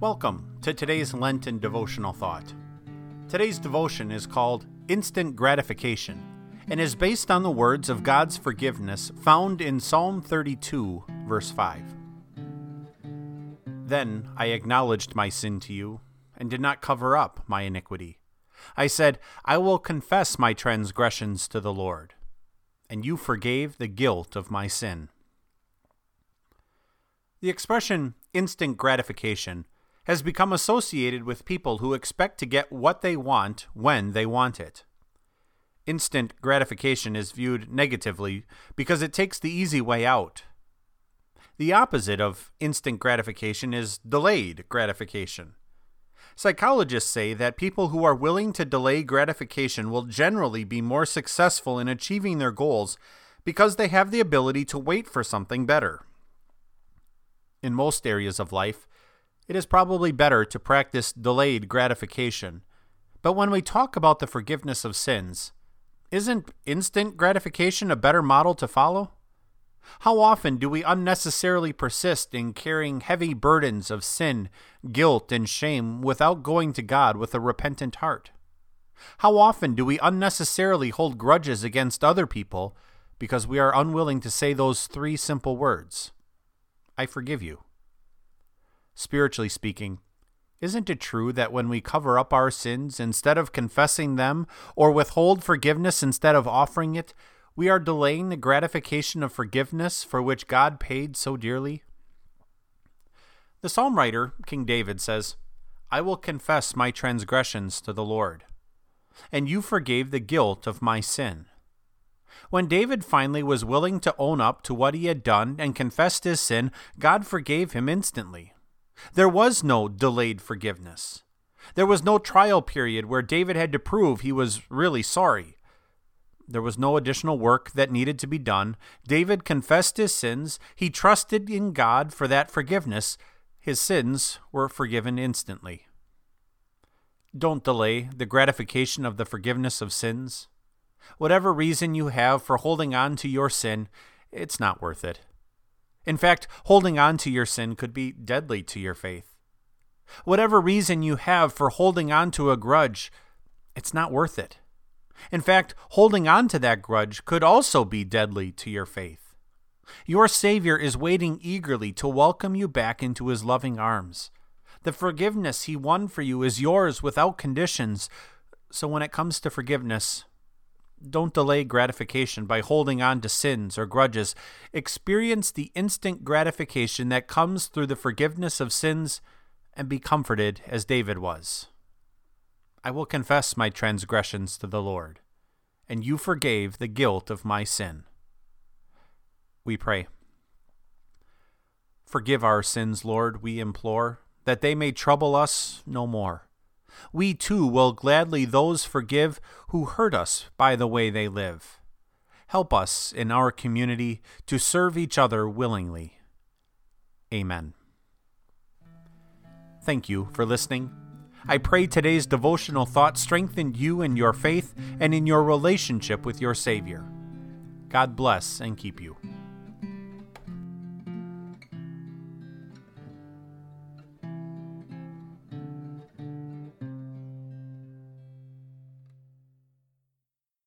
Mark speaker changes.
Speaker 1: Welcome to today's Lenten devotional thought. Today's devotion is called Instant Gratification and is based on the words of God's forgiveness found in Psalm 32, verse 5. Then I acknowledged my sin to you and did not cover up my iniquity. I said, I will confess my transgressions to the Lord, and you forgave the guilt of my sin. The expression instant gratification has become associated with people who expect to get what they want when they want it. Instant gratification is viewed negatively because it takes the easy way out. The opposite of instant gratification is delayed gratification. Psychologists say that people who are willing to delay gratification will generally be more successful in achieving their goals because they have the ability to wait for something better. In most areas of life, it is probably better to practice delayed gratification. But when we talk about the forgiveness of sins, isn't instant gratification a better model to follow? How often do we unnecessarily persist in carrying heavy burdens of sin, guilt, and shame without going to God with a repentant heart? How often do we unnecessarily hold grudges against other people because we are unwilling to say those three simple words I forgive you? Spiritually speaking, isn't it true that when we cover up our sins instead of confessing them, or withhold forgiveness instead of offering it, we are delaying the gratification of forgiveness for which God paid so dearly? The psalm writer, King David, says, I will confess my transgressions to the Lord, and you forgave the guilt of my sin. When David finally was willing to own up to what he had done and confessed his sin, God forgave him instantly. There was no delayed forgiveness. There was no trial period where David had to prove he was really sorry. There was no additional work that needed to be done. David confessed his sins. He trusted in God for that forgiveness. His sins were forgiven instantly. Don't delay the gratification of the forgiveness of sins. Whatever reason you have for holding on to your sin, it's not worth it. In fact, holding on to your sin could be deadly to your faith. Whatever reason you have for holding on to a grudge, it's not worth it. In fact, holding on to that grudge could also be deadly to your faith. Your Savior is waiting eagerly to welcome you back into his loving arms. The forgiveness he won for you is yours without conditions. So when it comes to forgiveness, don't delay gratification by holding on to sins or grudges. Experience the instant gratification that comes through the forgiveness of sins and be comforted as David was. I will confess my transgressions to the Lord, and you forgave the guilt of my sin. We pray. Forgive our sins, Lord, we implore, that they may trouble us no more we too will gladly those forgive who hurt us by the way they live. Help us in our community to serve each other willingly. Amen. Thank you for listening. I pray today's devotional thought strengthened you in your faith and in your relationship with your Savior. God bless and keep you.